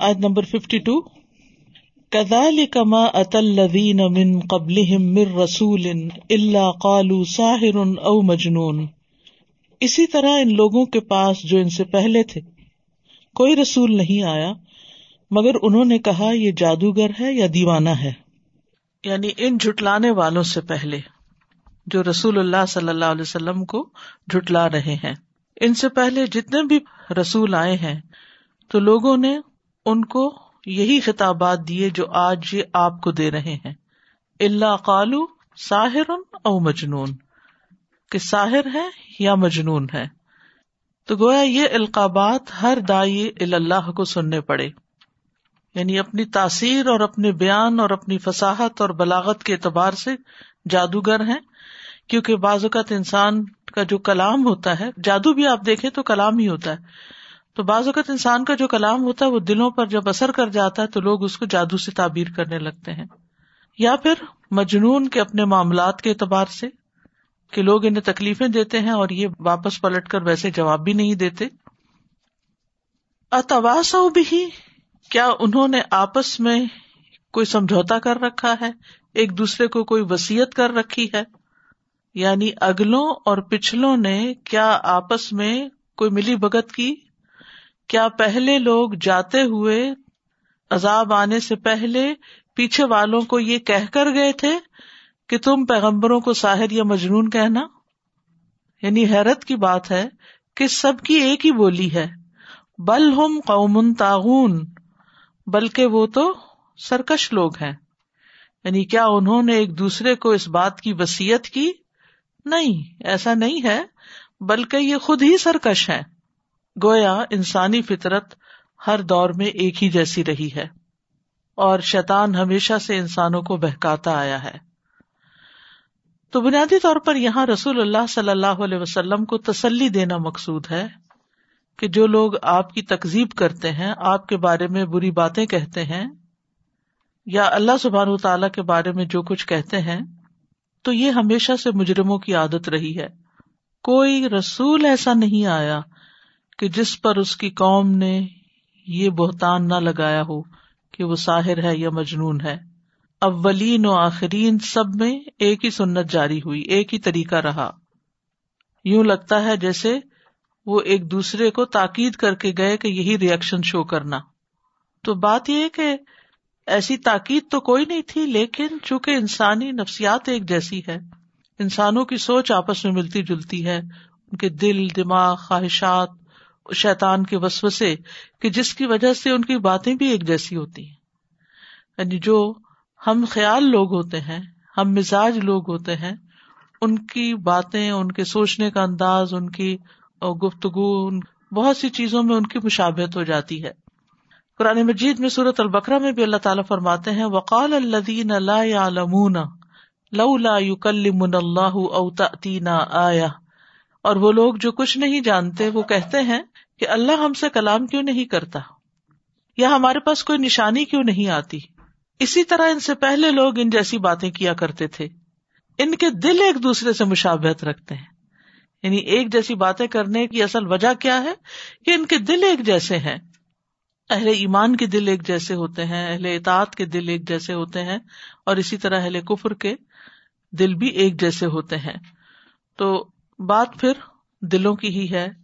آج number fifty two کدال کما اتلین من قبل مر رسول اللہ قالو ساحر او مجنون. اسی طرح ان لوگوں کے پاس جو ان سے پہلے تھے. کوئی رسول نہیں آیا، مگر انہوں نے کہا، یہ جادوگر ہے یا دیوانہ ہے؟ یعنی ان جھٹلانے والوں سے پہلے جو رسول اللہ صلی اللہ علیہ وسلم کو جھٹلا رہے ہیں. ان سے پہلے جتنے بھی رسول آئے ہیں، تو لوگوں نے ان کو یہی خطابات دیے جو آج یہ آپ کو دے رہے ہیں۔ اللہ قالو ساحر او مجنون۔ کہ ساحر ہے یا مجنون ہے۔ تو گویا یہ القابات ہر دائی اللہ کو سننے پڑے۔ یعنی اپنی تاثیر اور اپنے بیان اور اپنی فساحت اور بلاغت کے اعتبار سے جادوگر ہیں۔ کیونکہ بعض اوقات انسان کا جو کلام ہوتا ہے، جادو بھی آپ دیکھیں تو کلام ہی ہوتا ہے۔ تو بعض اوقات انسان کا جو کلام ہوتا ہے وہ دلوں پر جب اثر کر جاتا ہے تو لوگ اس کو جادو سے تعبیر کرنے لگتے ہیں۔ یا پھر مجنون کے اپنے معاملات کے اعتبار سے کہ لوگ انہیں تکلیفیں دیتے ہیں اور یہ واپس پلٹ کر ویسے جواب بھی نہیں دیتے۔ اتواس بھی کیا انہوں نے آپس میں کوئی سمجھوتا کر رکھا ہے؟ ایک دوسرے کو کوئی وسیعت کر رکھی ہے؟ یعنی اگلوں اور پچھلوں نے کیا آپس میں کوئی ملی بگت کی؟ کیا پہلے لوگ جاتے ہوئے عذاب آنے سے پہلے پیچھے والوں کو یہ کہہ کر گئے تھے کہ تم پیغمبروں کو ساحر یا مجنون کہنا؟ یعنی حیرت کی بات ہے کہ سب کی ایک ہی بولی ہے، بل ہم قوم تعاون بلکہ وہ تو سرکش لوگ ہیں۔ یعنی کیا انہوں نے ایک دوسرے کو اس بات کی وسیعت کی؟ نہیں، ایسا نہیں ہے، بلکہ یہ خود ہی سرکش ہے گویا انسانی فطرت ہر دور میں ایک ہی جیسی رہی ہے اور شیطان ہمیشہ سے انسانوں کو بہکاتا آیا ہے۔ تو بنیادی طور پر یہاں رسول اللہ صلی اللہ علیہ وسلم کو تسلی دینا مقصود ہے کہ جو لوگ آپ کی تکزیب کرتے ہیں، آپ کے بارے میں بری باتیں کہتے ہیں یا اللہ سبحان تعالی کے بارے میں جو کچھ کہتے ہیں، تو یہ ہمیشہ سے مجرموں کی عادت رہی ہے۔ کوئی رسول ایسا نہیں آیا کہ جس پر اس کی قوم نے یہ بہتان نہ لگایا ہو کہ وہ ساحر ہے یا مجنون ہے۔ اولین و آخرین سب میں ایک ہی سنت جاری ہوئی، ایک ہی طریقہ رہا۔ یوں لگتا ہے جیسے وہ ایک دوسرے کو تاکید کر کے گئے کہ یہی ریئیکشن شو کرنا۔ تو بات یہ کہ ایسی تاکید تو کوئی نہیں تھی، لیکن چونکہ انسانی نفسیات ایک جیسی ہے، انسانوں کی سوچ آپس میں ملتی جلتی ہے، ان کے دل، دماغ، خواہشات شیتان کے وسوسے کہ جس کی وجہ سے ان کی باتیں بھی ایک جیسی ہوتی ہیں۔ یعنی جو ہم خیال لوگ ہوتے ہیں، ہم مزاج لوگ ہوتے ہیں، ان کی باتیں، ان کے سوچنے کا انداز، ان کی گفتگو بہت سی چیزوں میں ان کی مشابت ہو جاتی ہے۔ قرآن مجید میں صورت البکرا میں بھی اللہ تعالیٰ فرماتے ہیں، وقال الدین اللہ آیا اور وہ لوگ جو کچھ نہیں جانتے، وہ کہتے ہیں کہ اللہ ہم سے کلام کیوں نہیں کرتا؟ یا ہمارے پاس کوئی نشانی کیوں نہیں آتی؟ اسی طرح ان سے پہلے لوگ ان جیسی باتیں کیا کرتے تھے۔ ان کے دل ایک دوسرے سے مشابت رکھتے ہیں۔ یعنی ایک جیسی باتیں کرنے کی اصل وجہ کیا ہے؟ کہ ان کے دل ایک جیسے ہیں۔ اہل ایمان کے دل ایک جیسے ہوتے ہیں، اہل اطاعت کے دل ایک جیسے ہوتے ہیں، اور اسی طرح اہل کفر کے دل بھی ایک جیسے ہوتے ہیں۔ تو بات پھر دلوں کی ہی ہے۔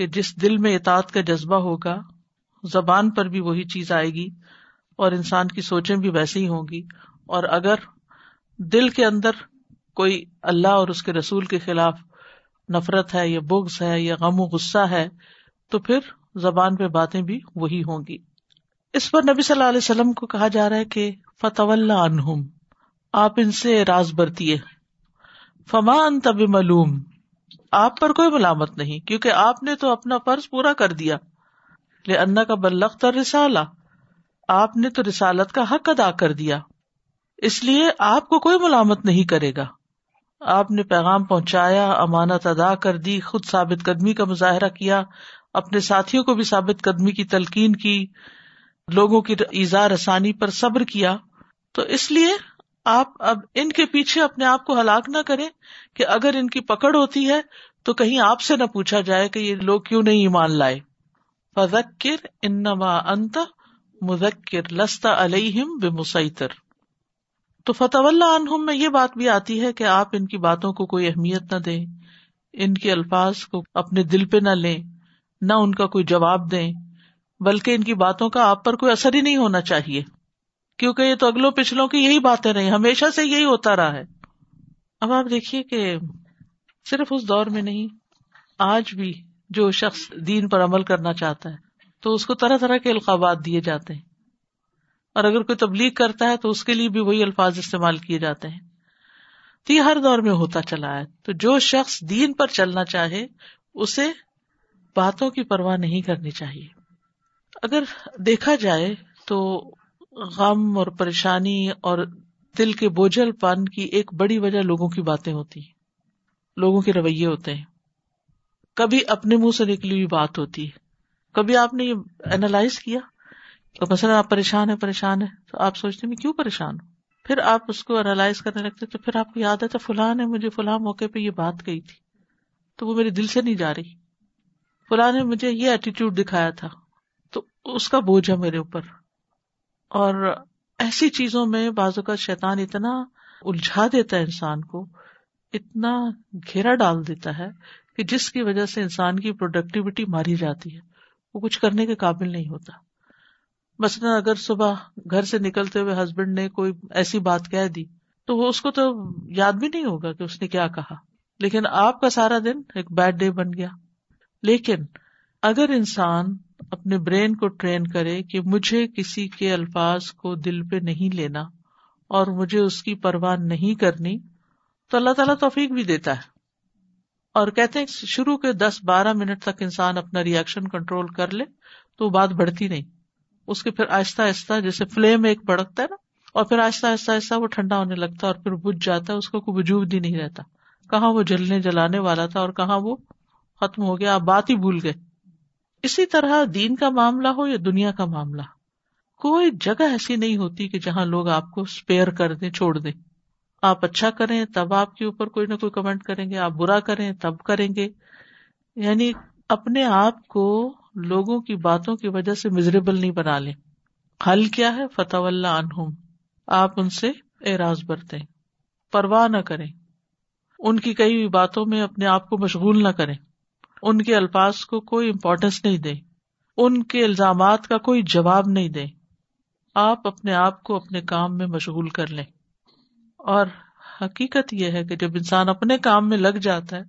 کہ جس دل میں اطاعت کا جذبہ ہوگا، زبان پر بھی وہی چیز آئے گی اور انسان کی سوچیں بھی ویسے ہی ہوں گی۔ اور اگر دل کے اندر کوئی اللہ اور اس کے رسول کے خلاف نفرت ہے یا بگز ہے یا غم و غصہ ہے، تو پھر زبان پہ باتیں بھی وہی ہوں گی۔ اس پر نبی صلی اللہ علیہ وسلم کو کہا جا رہا ہے کہ فتح عنہم، آپ ان سے راز برتیے۔ فما ان تب معلوم آپ پر کوئی ملامت نہیں، کیونکہ آپ نے تو اپنا فرض پورا کر دیا۔ انا کا بلخت رسالہ آپ نے تو رسالت کا حق ادا کر دیا۔ اس لیے آپ کو کوئی ملامت نہیں کرے گا۔ آپ نے پیغام پہنچایا، امانت ادا کر دی، خود ثابت قدمی کا مظاہرہ کیا، اپنے ساتھیوں کو بھی ثابت قدمی کی تلقین کی، لوگوں کی ایزا رسانی پر صبر کیا۔ تو اس لیے آپ اب ان کے پیچھے اپنے آپ کو ہلاک نہ کریں کہ اگر ان کی پکڑ ہوتی ہے تو کہیں آپ سے نہ پوچھا جائے کہ یہ لوگ کیوں نہیں ایمان لائے۔ فضکر انما انت مذکر لستا علیہم بے مسیطر تو فتح اللہ عنہم میں یہ بات بھی آتی ہے کہ آپ ان کی باتوں کو کوئی اہمیت نہ دیں، ان کے الفاظ کو اپنے دل پہ نہ لیں، نہ ان کا کوئی جواب دیں، بلکہ ان کی باتوں کا آپ پر کوئی اثر ہی نہیں ہونا چاہیے۔ کیونکہ یہ تو اگلوں پچھلوں کی یہی باتیں رہی، ہمیشہ سے یہی ہوتا رہا ہے۔ اب آپ دیکھیے کہ صرف اس دور میں نہیں، آج بھی جو شخص دین پر عمل کرنا چاہتا ہے، تو اس کو طرح طرح کے القابات دیے جاتے ہیں۔ اور اگر کوئی تبلیغ کرتا ہے، تو اس کے لیے بھی وہی الفاظ استعمال کیے جاتے ہیں۔ تو یہ ہر دور میں ہوتا چلا ہے۔ تو جو شخص دین پر چلنا چاہے، اسے باتوں کی پرواہ نہیں کرنی چاہیے۔ اگر دیکھا جائے تو غم اور پریشانی اور دل کے بوجھل پن کی ایک بڑی وجہ لوگوں کی باتیں ہوتی ہیں۔ لوگوں کے رویے ہوتے ہیں۔ کبھی اپنے منہ سے نکلی ہوئی بات ہوتی ہے۔ کبھی آپ نے یہ اینالائز کیا تو مثلاً آپ پریشان ہے پریشان ہے تو آپ سوچتے میں کیوں پریشان ہوں؟ پھر آپ اس کو اینالائز کرنے لگتے تو پھر آپ کو یاد ہے اچھا، فلاں نے مجھے فلاں موقع پہ یہ بات کہی تھی، تو وہ میرے دل سے نہیں جا رہی۔ فلاں نے مجھے یہ ایٹیٹیوڈ دکھایا تھا۔ تو اس کا بوجھ ہے میرے اوپر۔ اور ایسی چیزوں میں بازو کا شیطان اتنا الجھا دیتا ہے انسان کو، اتنا گھیرا ڈال دیتا ہے کہ جس کی وجہ سے انسان کی پروڈکٹیوٹی ماری جاتی ہے۔ وہ کچھ کرنے کے قابل نہیں ہوتا۔ مثلاً اگر صبح گھر سے نکلتے ہوئے ہسبینڈ نے کوئی ایسی بات کہہ دی، تو وہ اس کو تو یاد بھی نہیں ہوگا کہ اس نے کیا کہا۔ لیکن آپ کا سارا دن ایک بیڈ ڈے بن گیا۔ لیکن اگر انسان اپنے برین کو ٹرین کرے کہ مجھے کسی کے الفاظ کو دل پہ نہیں لینا اور مجھے اس کی پرواہ نہیں کرنی، تو اللہ تعالیٰ توفیق بھی دیتا ہے۔ اور کہتے ہیں، شروع کے دس بارہ منٹ تک انسان اپنا ریئیکشن کنٹرول کر لے، تو وہ بات بڑھتی نہیں۔ اس کے پھر آہستہ آہستہ جیسے فلیم ایک بڑھتا ہے نا، اور پھر آہستہ آہستہ آہستہ وہ ٹھنڈا ہونے لگتا ہے اور پھر بج جاتا ہے، اس کو کوئی وجود ہی نہیں رہتا۔ کہاں وہ جلنے جلانے والا تھا اور کہاں وہ ختم ہو گیا، آپ بات ہی بھول گئے۔ اسی طرح دین کا معاملہ ہو یا دنیا کا معاملہ، کوئی جگہ ایسی نہیں ہوتی کہ جہاں لوگ آپ کو اسپیئر کر دیں، چھوڑ دیں۔ آپ اچھا کریں، تب آپ کے اوپر کوئی نہ کوئی کمنٹ کریں گے، آپ برا کریں، تب کریں گے۔ یعنی اپنے آپ کو لوگوں کی باتوں کی وجہ سے مزریبل نہیں بنا لیں۔ حل کیا ہے؟ فتح اللہ عنہم۔ آپ ان سے اعراض برتیں پرواہ نہ کریں۔ ان کی کئی باتوں میں اپنے آپ کو مشغول نہ کریں۔ ان کے الفاظ کو کوئی امپورٹینس نہیں دیں ان کے الزامات کا کوئی جواب نہیں دیں آپ اپنے آپ کو اپنے کام میں مشغول کر لیں۔ اور حقیقت یہ ہے کہ جب انسان اپنے کام میں لگ جاتا ہے،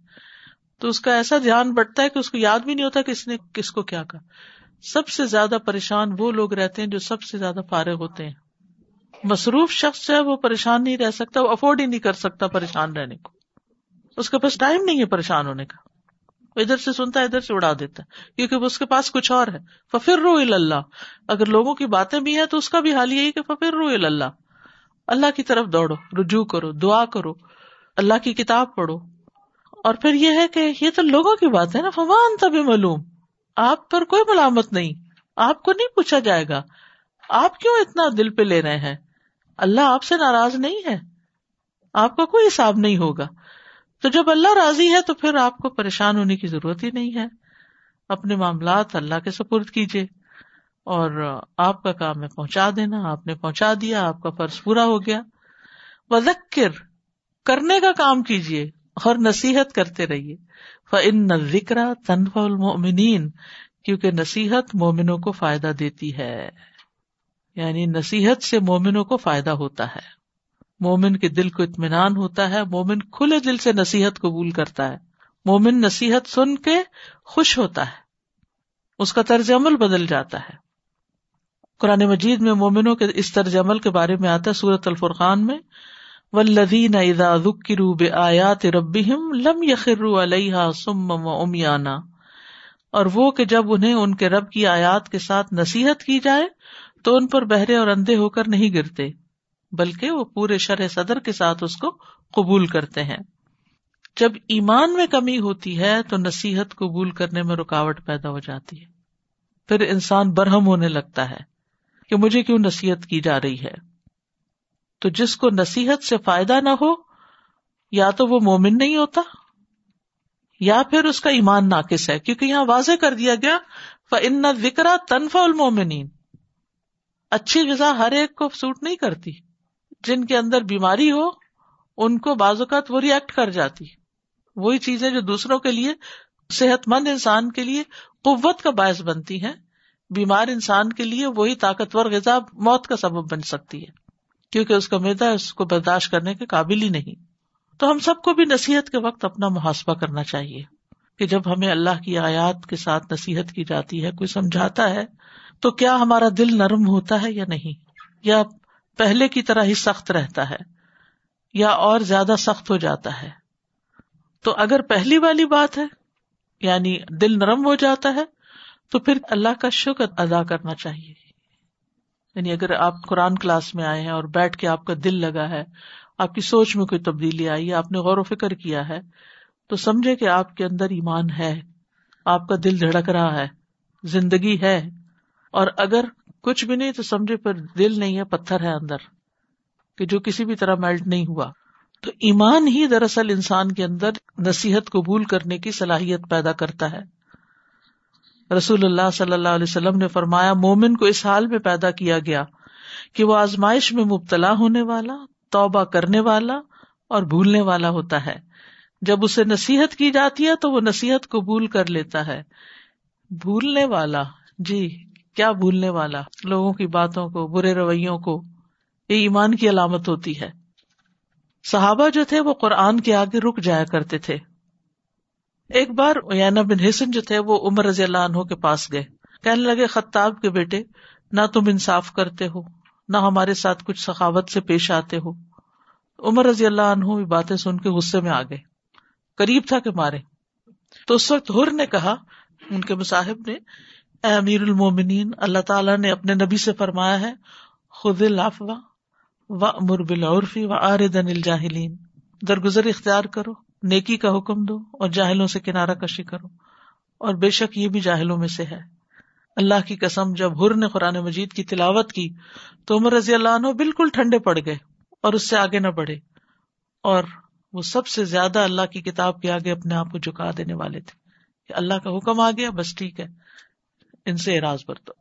تو اس کا ایسا دھیان بٹتا ہے کہ اس کو یاد بھی نہیں ہوتا کہ اس نے کس کو کیا کہا۔ سب سے زیادہ پریشان وہ لوگ رہتے ہیں جو سب سے زیادہ فارغ ہوتے ہیں۔ مصروف شخص ہے وہ پریشان نہیں رہ سکتا، وہ افورڈ ہی نہیں کر سکتا پریشان رہنے کو۔ اس کے پاس ٹائم نہیں ہے پریشان ہونے کا۔ ادھر سے سنتا ہے، ادھر سے اڑا دیتا ہے۔ کیونکہ اس کے پاس کچھ اور ہے۔ ففر رو اللہ اگر لوگوں کی باتیں بھی ہیں تو اس کا بھی حال یہی کہ ففر رو اللہ اللہ کی طرف دوڑو، رجوع کرو، دعا کرو۔ اللہ کی کتاب پڑھو۔ اور پھر یہ ہے کہ یہ تو لوگوں کی بات ہے نا۔ فوان تبھی معلوم آپ پر کوئی ملامت نہیں۔ آپ کو نہیں پوچھا جائے گا۔ آپ کیوں اتنا دل پہ لے رہے ہیں؟ اللہ آپ سے ناراض نہیں ہے۔ آپ کا کوئی حساب نہیں ہوگا۔ تو جب اللہ راضی ہے تو پھر آپ کو پریشان ہونے کی ضرورت ہی نہیں ہے۔ اپنے معاملات اللہ کے سپرد کیجیے اور آپ کا کام ہے پہنچا دینا۔ آپ نے پہنچا دیا، آپ کا فرض پورا ہو گیا۔ وزکر کرنے کا کام کیجیے اور نصیحت کرتے رہیے۔ فن ذکر تنف المنین کیونکہ نصیحت مومنوں کو فائدہ دیتی ہے۔ یعنی نصیحت سے مومنوں کو فائدہ ہوتا ہے۔ مومن کے دل کو اطمینان ہوتا ہے، مومن کھلے دل سے نصیحت قبول کرتا ہے۔ مومن نصیحت سن کے خوش ہوتا ہے۔ اس کا طرز عمل بدل جاتا ہے۔ قرآن مجید میں مومنوں کے اس طرز عمل کے بارے میں آتا ہے سورت الفرقان میں ولدین اذا ذکروا بآیات ربهم لم یخروا علیہا سم و امیانا اور وہ کہ جب انہیں ان کے رب کی آیات کے ساتھ نصیحت کی جائے، تو ان پر بہرے اور اندھے ہو کر نہیں گرتے۔ بلکہ وہ پورے شرح صدر کے ساتھ اس کو قبول کرتے ہیں۔ جب ایمان میں کمی ہوتی ہے تو نصیحت قبول کرنے میں رکاوٹ پیدا ہو جاتی ہے۔ پھر انسان برہم ہونے لگتا ہے کہ مجھے کیوں نصیحت کی جا رہی ہے؟ تو جس کو نصیحت سے فائدہ نہ ہو، یا تو وہ مومن نہیں ہوتا، یا پھر اس کا ایمان ناقص ہے۔ کیونکہ یہاں واضح کر دیا گیا ان وکرا تنفا المومنین اچھی غذا ہر ایک کو سوٹ نہیں کرتی۔ جن کے اندر بیماری ہو، ان کو بعض اوقات وہ ریئیکٹ کر جاتی۔ وہی چیزیں جو دوسروں کے لیے صحت مند انسان کے لیے قوت کا باعث بنتی ہیں۔ بیمار انسان کے لیے وہی طاقتور غذا موت کا سبب بن سکتی ہے۔ کیونکہ اس کا میدا اس کو برداشت کرنے کے قابل ہی نہیں۔ تو ہم سب کو بھی نصیحت کے وقت اپنا محاسبہ کرنا چاہیے کہ جب ہمیں اللہ کی آیات کے ساتھ نصیحت کی جاتی ہے، کوئی سمجھاتا ہے، تو کیا ہمارا دل نرم ہوتا ہے یا نہیں؟ یا پہلے کی طرح ہی سخت رہتا ہے یا اور زیادہ سخت ہو جاتا ہے۔ تو اگر پہلی والی بات ہے یعنی دل نرم ہو جاتا ہے، تو پھر اللہ کا شکر ادا کرنا چاہیے۔ یعنی اگر آپ قرآن کلاس میں آئے ہیں اور بیٹھ کے آپ کا دل لگا ہے، آپ کی سوچ میں کوئی تبدیلی آئی ہے آپ نے غور و فکر کیا ہے، تو سمجھے کہ آپ کے اندر ایمان ہے۔ آپ کا دل دھڑک رہا ہے، زندگی ہے۔ اور اگر کچھ بھی نہیں تو سمجھے پھر دل نہیں ہے، پتھر ہے اندر، کہ جو کسی بھی طرح میلٹ نہیں ہوا۔ تو ایمان ہی دراصل انسان کے اندر نصیحت قبول کرنے کی صلاحیت پیدا کرتا ہے۔ رسول اللہ صلی اللہ علیہ وسلم نے فرمایا، مومن کو اس حال میں پیدا کیا گیا کہ وہ آزمائش میں مبتلا ہونے والا، توبہ کرنے والا اور بھولنے والا ہوتا ہے۔ جب اسے نصیحت کی جاتی ہے تو وہ نصیحت قبول کر لیتا ہے۔ بھولنے والا جی کیا بھولنے والا لوگوں کی باتوں کو، برے رویوں کو؟ یہ ایمان کی علامت ہوتی ہے۔ صحابہ جو تھے وہ قرآن کے آگے رک جایا کرتے تھے۔ ایک بار یانا بن حسن جو تھے وہ عمر رضی اللہ عنہ کے پاس گئے۔ کہنے لگے، خطاب کے بیٹے، نہ تم انصاف کرتے ہو، نہ ہمارے ساتھ کچھ سخاوت سے پیش آتے ہو۔ عمر رضی اللہ عنہ باتیں سن کے غصے میں آ گئے۔ قریب تھا کہ مارے۔ تو اس وقت ہر نے کہا، ان کے مصاحب نے اے امیر المومنین، اللہ تعالیٰ نے اپنے نبی سے فرمایا ہے خود الافوا و امر بالعرفی و آردن الجاہلین درگزر اختیار کرو، نیکی کا حکم دو اور جاہلوں سے کنارہ کشی کرو۔ اور بے شک یہ بھی جاہلوں میں سے ہے۔ اللہ کی قسم، جب ہر نے قرآن مجید کی تلاوت کی تو عمر رضی اللہ عنہ بالکل ٹھنڈے پڑ گئے اور اس سے آگے نہ بڑھے۔ اور وہ سب سے زیادہ اللہ کی کتاب کے آگے اپنے آپ کو جھکا دینے والے تھے کہ اللہ کا حکم آ گیا بس ٹھیک ہے۔ ان سے اراض برتو۔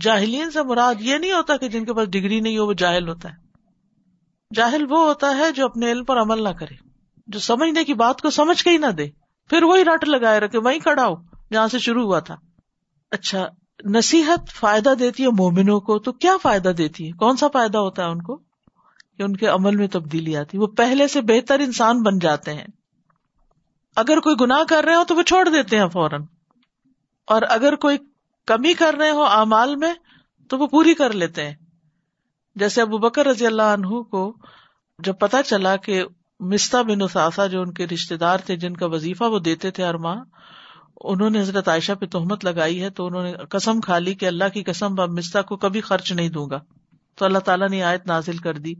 جاہلین سے مراد یہ نہیں ہوتا کہ جن کے پاس ڈگری نہیں ہو، وہ جاہل ہوتا ہے۔ جاہل وہ ہوتا ہے جو اپنے علم پر عمل نہ کرے، جو سمجھنے کی بات کو سمجھ کے ہی نہ دے۔ پھر وہی رٹ لگائے رکھے، وہیں کھڑا ہو، جہاں سے شروع ہوا تھا۔ اچھا نصیحت فائدہ دیتی ہے مومنوں کو، تو کیا فائدہ دیتی ہے؟ کون سا فائدہ ہوتا ہے ان کو؟ کہ ان کے عمل میں تبدیلی آتی۔ وہ پہلے سے بہتر انسان بن جاتے ہیں۔ اگر کوئی گناہ کر رہے ہو تو وہ چھوڑ دیتے ہیں فوراً۔ اور اگر کوئی کمی کر رہے ہو امال میں، تو وہ پوری کر لیتے ہیں۔ جیسے ابو بکر رضی اللہ عنہ کو جب پتا چلا کہ مستا بن اساسا جو ان کے رشتے دار تھے، جن کا وظیفہ وہ دیتے تھے ہر ماہ انہوں نے حضرت عائشہ پہ تہمت لگائی ہے، تو انہوں نے قسم کھا لی کہ اللہ کی قسم مستا کو کبھی خرچ نہیں دوں گا۔ تو اللہ تعالیٰ نے آیت نازل کر دی۔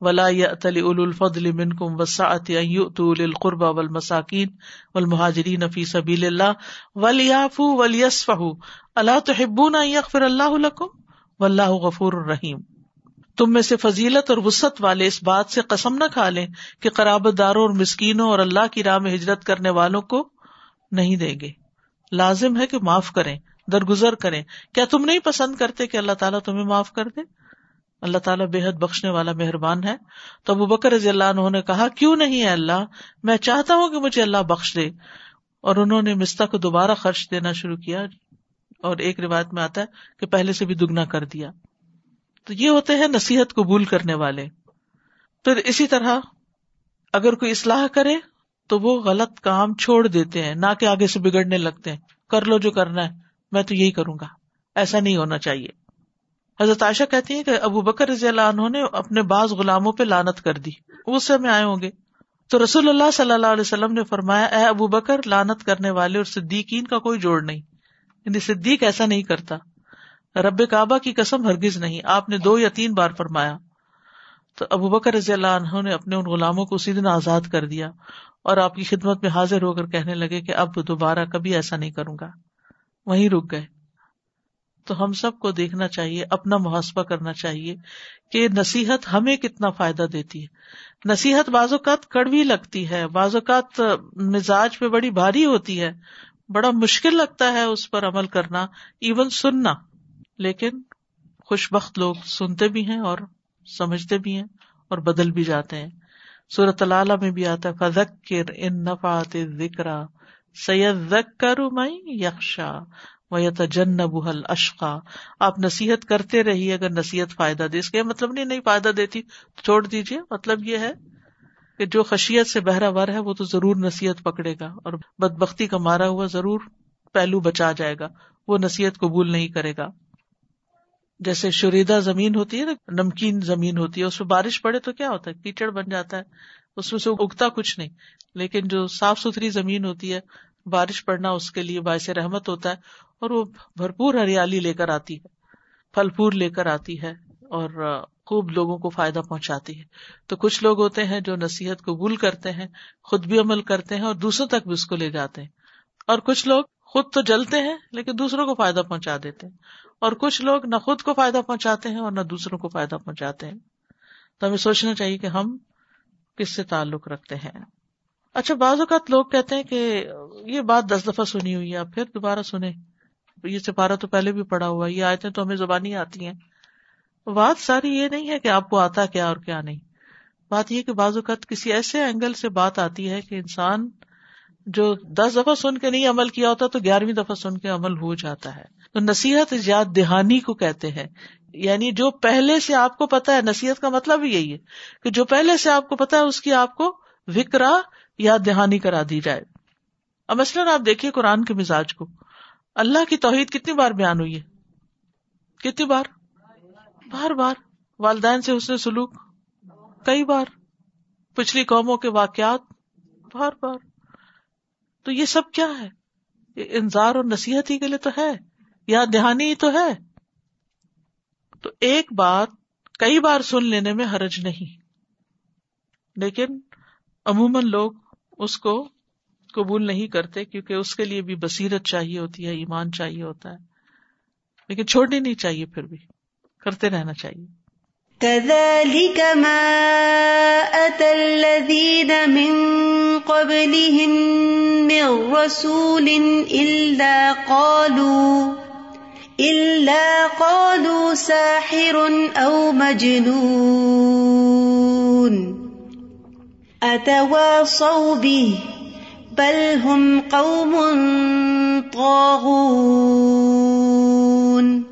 ولا اول الفضل منکم وسعت ان القربى والمساکین والمهاجرین فی سبیل اللہ ولیعفوا ولیصفحوا الا تحبون ان یغفر اللہ لکم واللہ غفور الرحیم۔ تم میں سے فضیلت اور وسط والے اس بات سے قسم نہ کھا لیں کہ قرابت داروں اور مسکینوں اور اللہ کی راہ میں ہجرت کرنے والوں کو نہیں دیں گے۔ لازم ہے کہ معاف کریں، درگزر کریں۔ کیا تم نہیں پسند کرتے کہ اللہ تعالیٰ تمہیں معاف کر دے؟ اللہ تعالیٰ بے حد بخشنے والا مہربان ہے۔ تو ابو بکر رضی اللہ عنہ نے کہا، کیوں نہیں ہے اللہ؟ میں چاہتا ہوں کہ مجھے اللہ بخش دے۔ اور انہوں نے مستا کو دوبارہ خرچ دینا شروع کیا۔ اور ایک روایت میں آتا ہے کہ پہلے سے بھی دگنا کر دیا۔ تو یہ ہوتے ہیں نصیحت قبول کرنے والے۔ پھر اسی طرح اگر کوئی اصلاح کرے تو وہ غلط کام چھوڑ دیتے ہیں، نہ کہ آگے سے بگڑنے لگتے ہیں۔ کر لو جو کرنا ہے، میں تو یہی کروں گا۔ ایسا نہیں ہونا چاہیے۔ حضرت عائشہ کہتی ہیں کہ ابو بکر رضی اللہ عنہ نے اپنے بعض غلاموں پہ لانت کر دی۔ غصے میں آئے ہوں گے۔ تو رسول اللہ صلی اللہ علیہ وسلم نے فرمایا، اے ابو بکر لانت کرنے والے اور صدیقین کا کوئی جوڑ نہیں۔ یعنی صدیق ایسا نہیں کرتا۔ رب کعبہ کی قسم ہرگز نہیں۔ آپ نے دو یا تین بار فرمایا۔ تو ابو بکر رضی اللہ عنہ نے اپنے ان غلاموں کو اسی دن آزاد کر دیا اور آپ کی خدمت میں حاضر ہو کر کہنے لگے کہ اب دوبارہ کبھی ایسا نہیں کروں گا۔ وہیں رک گئے۔ تو ہم سب کو دیکھنا چاہیے، اپنا محاسبہ کرنا چاہیے کہ نصیحت ہمیں کتنا فائدہ دیتی ہے۔ نصیحت بعض اوقات کڑوی لگتی ہے، بعض اوقات مزاج پہ بڑی بھاری ہوتی ہے۔ بڑا مشکل لگتا ہے اس پر عمل کرنا ایون سننا۔ لیکن خوش بخت لوگ سنتے بھی ہیں اور سمجھتے بھی ہیں اور بدل بھی جاتے ہیں۔ سورت اللہ میں بھی آتا ہے فذکر ان نفات ذکر سید ذکر یکشا جن بحل اشقا آپ نصیحت کرتے رہیے، اگر نصیحت فائدہ دے۔ اس کے مطلب نہیں نہیں فائدہ دیتی، تو چھوڑ دیجیے مطلب یہ ہے کہ جو خشیت سے بہرا ور ہے وہ تو ضرور نصیحت پکڑے گا اور بد بختی کا مارا ہوا ضرور پہلو بچا جائے گا، وہ نصیحت قبول نہیں کرے گا۔ جیسے شریدا زمین ہوتی ہے نا، نمکین زمین ہوتی ہے، اس میں بارش پڑے تو کیا ہوتا ہے؟ کیچڑ بن جاتا ہے، اس میں سے اگتا کچھ نہیں۔ لیکن جو صاف ستھری زمین ہوتی ہے، بارش پڑنا اس کے لیے باعث رحمت ہوتا ہے اور وہ بھرپور ہریالی لے کر آتی ہے، پھل پھول لے کر آتی ہے اور خوب لوگوں کو فائدہ پہنچاتی ہے۔ تو کچھ لوگ ہوتے ہیں جو نصیحت قبول کرتے ہیں، خود بھی عمل کرتے ہیں اور دوسروں تک بھی اس کو لے جاتے ہیں۔ اور کچھ لوگ خود تو جلتے ہیں لیکن دوسروں کو فائدہ پہنچا دیتے ہیں۔ اور کچھ لوگ نہ خود کو فائدہ پہنچاتے ہیں اور نہ دوسروں کو فائدہ پہنچاتے ہیں۔ تو ہمیں سوچنا چاہیے کہ ہم کس سے تعلق رکھتے ہیں۔ اچھا بعض اوقات لوگ کہتے ہیں کہ یہ بات دس دفعہ سنی ہوئی ہے پھر دوبارہ سنیں۔ یہ سپارہ تو پہلے بھی پڑا ہوا یہ آئے تو ہمیں زبانی آتی ہیں۔ بات ساری یہ نہیں ہے کہ آپ کو آتا کیا اور کیا نہیں۔ بات یہ کہ بعض اوقات کسی ایسے اینگل سے بات آتی ہے کہ انسان جو دس دفعہ سن کے نہیں عمل کیا ہوتا تو گیارہویں دفعہ سن کے عمل ہو جاتا ہے۔ تو نصیحت یاد دہانی کو کہتے ہیں۔ یعنی جو پہلے سے آپ کو پتا ہے، نصیحت کا مطلب یہی ہے کہ جو پہلے سے آپ کو پتا ہے، اس کی آپ کو وکرا یاد دہانی کرا دی جائے۔ اب مثلاً آپ دیکھیے قرآن کے مزاج کو۔ اللہ کی توحید کتنی بار بیان ہوئی ہے؟ کتنی بار؟ بار بار والدین سے اس نے سلوک، کئی بار پچھلی قوموں کے واقعات، بار بار۔ تو یہ سب کیا ہے؟ یہ انذار اور نصیحت ہی کے لیے تو ہے، یا دہانی ہی تو ہے۔ تو ایک بات کئی بار سن لینے میں حرج نہیں۔ لیکن عموماً لوگ اس کو قبول نہیں کرتے، کیونکہ اس کے لیے بھی بصیرت چاہیے ہوتی ہے، ایمان چاہیے ہوتا ہے۔ لیکن چھوڑنی نہیں چاہیے پھر بھی۔ کرتے رہنا چاہیے۔ كذلك ما أتى الذين من قبلهم من رسول إلا قالوا إلا قالوا ساحر أو مجنون. أتواصوا به؟ بل هم قوم طاغون.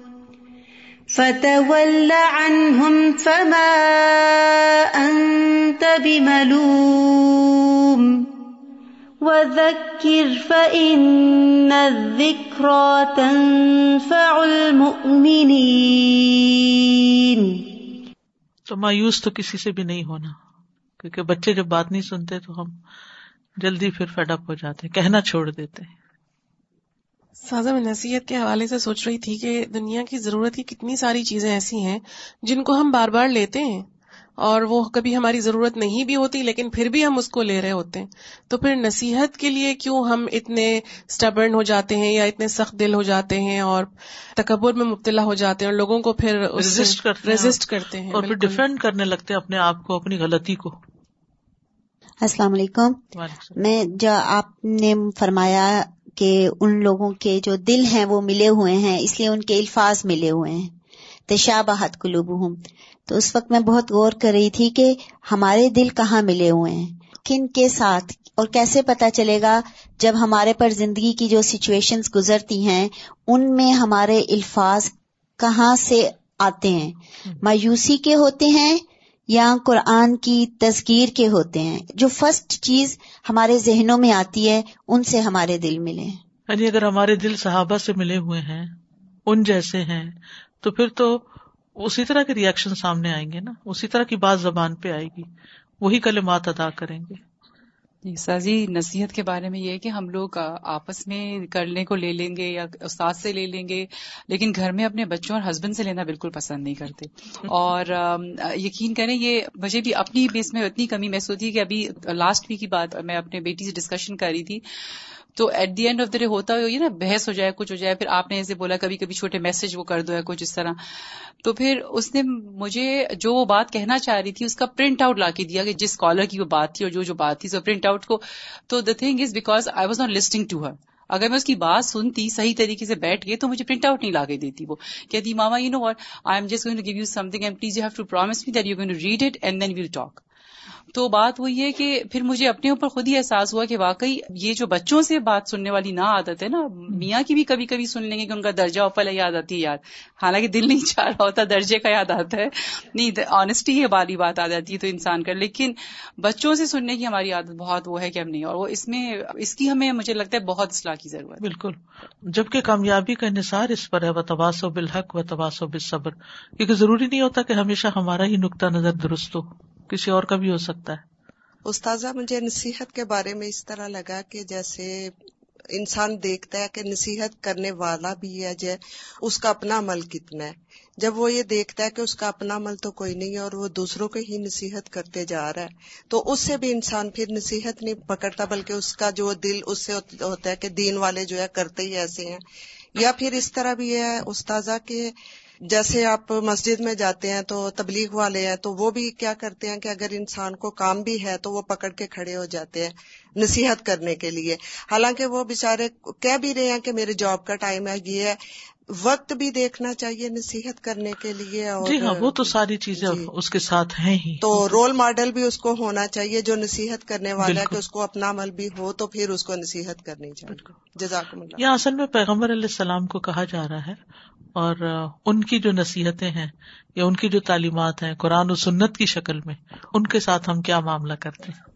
فتول عنهم فما أنت بملوم وذكر فإن الذكرى تنفع المؤمنين تو مایوس تو کسی سے بھی نہیں ہونا، کیونکہ بچے جب بات نہیں سنتے تو ہم جلدی پھر فیڈ اپ ہو جاتے ہیں، کہنا چھوڑ دیتے ہیں۔ سازا میں نصیحت کے حوالے سے سوچ رہی تھی کہ دنیا کی ضرورت کی کتنی ساری چیزیں ایسی ہیں جن کو ہم بار بار لیتے ہیں اور وہ کبھی ہماری ضرورت نہیں بھی ہوتی لیکن پھر بھی ہم اس کو لے رہے ہوتے ہیں۔ تو پھر نصیحت کے لیے کیوں ہم اتنے اسٹبرن ہو جاتے ہیں یا اتنے سخت دل ہو جاتے ہیں اور تکبر میں مبتلا ہو جاتے ہیں اور لوگوں کو پھر ریزسٹ کرتے ہیں اور پھر ڈیفینڈ کرنے لگتے ہیں اپنے آپ کو اپنی غلطی کو۔ السلام علیکم۔ میں جو آپ نے فرمایا کہ ان لوگوں کے جو دل ہیں وہ ملے ہوئے ہیں اس لیے ان کے الفاظ ملے ہوئے ہیں۔ تشابہت قلوب ہوں تو اس وقت میں بہت غور کر رہی تھی کہ ہمارے دل کہاں ملے ہوئے ہیں؟ کن کے ساتھ؟ اور کیسے پتا چلے گا جب ہمارے پر زندگی کی جو سچویشن گزرتی ہیں ان میں ہمارے الفاظ کہاں سے آتے ہیں؟ مایوسی کے ہوتے ہیں یا قرآن کی تذکیر کے ہوتے ہیں، جو فرسٹ چیز ہمارے ذہنوں میں آتی ہے، ان سے ہمارے دل ملے یعنی اگر ہمارے دل صحابہ سے ملے ہوئے ہیں، ان جیسے ہیں، تو پھر تو اسی طرح کے ریئیکشن سامنے آئیں گے نا، اسی طرح کی بات زبان پہ آئے گی، وہی کلمات ادا کریں گے۔ سر جی نصیحت کے بارے میں یہ ہے کہ ہم لوگ آپس میں کرنے کو لے لیں گے یا استاد سے لے لیں گے، لیکن گھر میں اپنے بچوں اور ہسبینڈ سے لینا بالکل پسند نہیں کرتے۔ اور یقین کریں یہ مجھے بھی اپنی بیس میں اتنی کمی محسوس ہوتی ہے کہ ابھی لاسٹ ویک کی بات میں اپنے بیٹی سے ڈسکشن کر رہی تھی۔ تو at the end of the day ہوتا ہوئی نا بحث ہو جائے، کچھ ہو جائے، پھر آپ نے ایسے بولا کبھی کبھی چھوٹے میسج وہ کر دو ہے کچھ اس طرح۔ تو پھر اس نے مجھے جو وہ بات کہنا چاہ رہی تھی، اس کا پرنٹ آؤٹ لا کے دیا کہ جس کالر کی وہ بات تھی اور جو جو بات تھی سو پرنٹ آؤٹ کو۔ تو the thing is because I was not listening to her اگر میں اس کی بات سنتی صحیح طریقے سے بیٹھ گئے تو مجھے پرنٹ آؤٹ نہیں لا کے دیتی وہ۔ کہتی، ماما you know what I am just going to give you something and please you have to promise me that you going to read it and then we'll talk تو بات وہی ہے کہ پھر مجھے اپنے اوپر خود ہی احساس ہوا کہ واقعی یہ جو بچوں سے بات سننے والی نہ عادت ہے نا، میاں کی بھی کبھی کبھی سن لیں گے کہ ان کا درجہ اوپر یاد آتی ہے یاد حالانکہ دل نہیں چاہ رہا ہوتا درجے کا یاد آتا ہے۔ نہیں آنےسٹی ہے والی بات آ جاتی ہے تو انسان کا۔ لیکن بچوں سے سننے کی ہماری عادت بہت وہ ہے کہ ہم نہیں، اور وہ اس میں، اس کی ہمیں، مجھے لگتا ہے، بہت اصلاح کی ضرورت بالکل۔ جبکہ کامیابی کا انحصار اس پر ہے وہ تباس و بالحق و تباس و بالصبر۔ کیونکہ ضروری نہیں ہوتا کہ ہمیشہ ہمارا ہی نقطہ نظر درست ہو۔ کسی اور کا بھی ہو سکتا ہے۔ استاذہ، مجھے نصیحت کے بارے میں اس طرح لگا کہ جیسے انسان دیکھتا ہے کہ نصیحت کرنے والا بھی ہے، جے اس کا اپنا عمل کتنا ہے۔ جب وہ یہ دیکھتا ہے کہ اس کا اپنا عمل تو کوئی نہیں ہے اور وہ دوسروں کو ہی نصیحت کرتے جا رہا ہے، تو اس سے بھی انسان پھر نصیحت نہیں پکڑتا، بلکہ اس کا جو دل اس سے ہوتا ہے کہ دین والے جو ہے کرتے ہی ایسے ہیں۔ یا پھر اس طرح بھی ہے استاذہ کے جیسے آپ مسجد میں جاتے ہیں تو تبلیغ والے ہیں تو وہ بھی کیا کرتے ہیں کہ اگر انسان کو کام بھی ہے تو وہ پکڑ کے کھڑے ہو جاتے ہیں نصیحت کرنے کے لیے۔ حالانکہ وہ بےچارے کہہ بھی رہے ہیں کہ میرے جاب کا ٹائم ہے یہ ہے۔ وقت بھی دیکھنا چاہیے نصیحت کرنے کے لیے اور جی ہاں وہ تو ساری چیزیں جی۔ اس کے ساتھ ہیں ہی۔ تو رول ماڈل بھی اس کو ہونا چاہیے جو نصیحت کرنے والا ہے کہ اس کو اپنا عمل بھی ہو تو پھر اس کو نصیحت کرنی چاہیے۔ جزاک اللہ۔ یہاں اصل میں پیغمبر علیہ السلام کو کہا جا رہا ہے اور ان کی جو نصیحتیں ہیں یا ان کی جو تعلیمات ہیں قرآن و سنت کی شکل میں، ان کے ساتھ ہم کیا معاملہ کرتے ہیں؟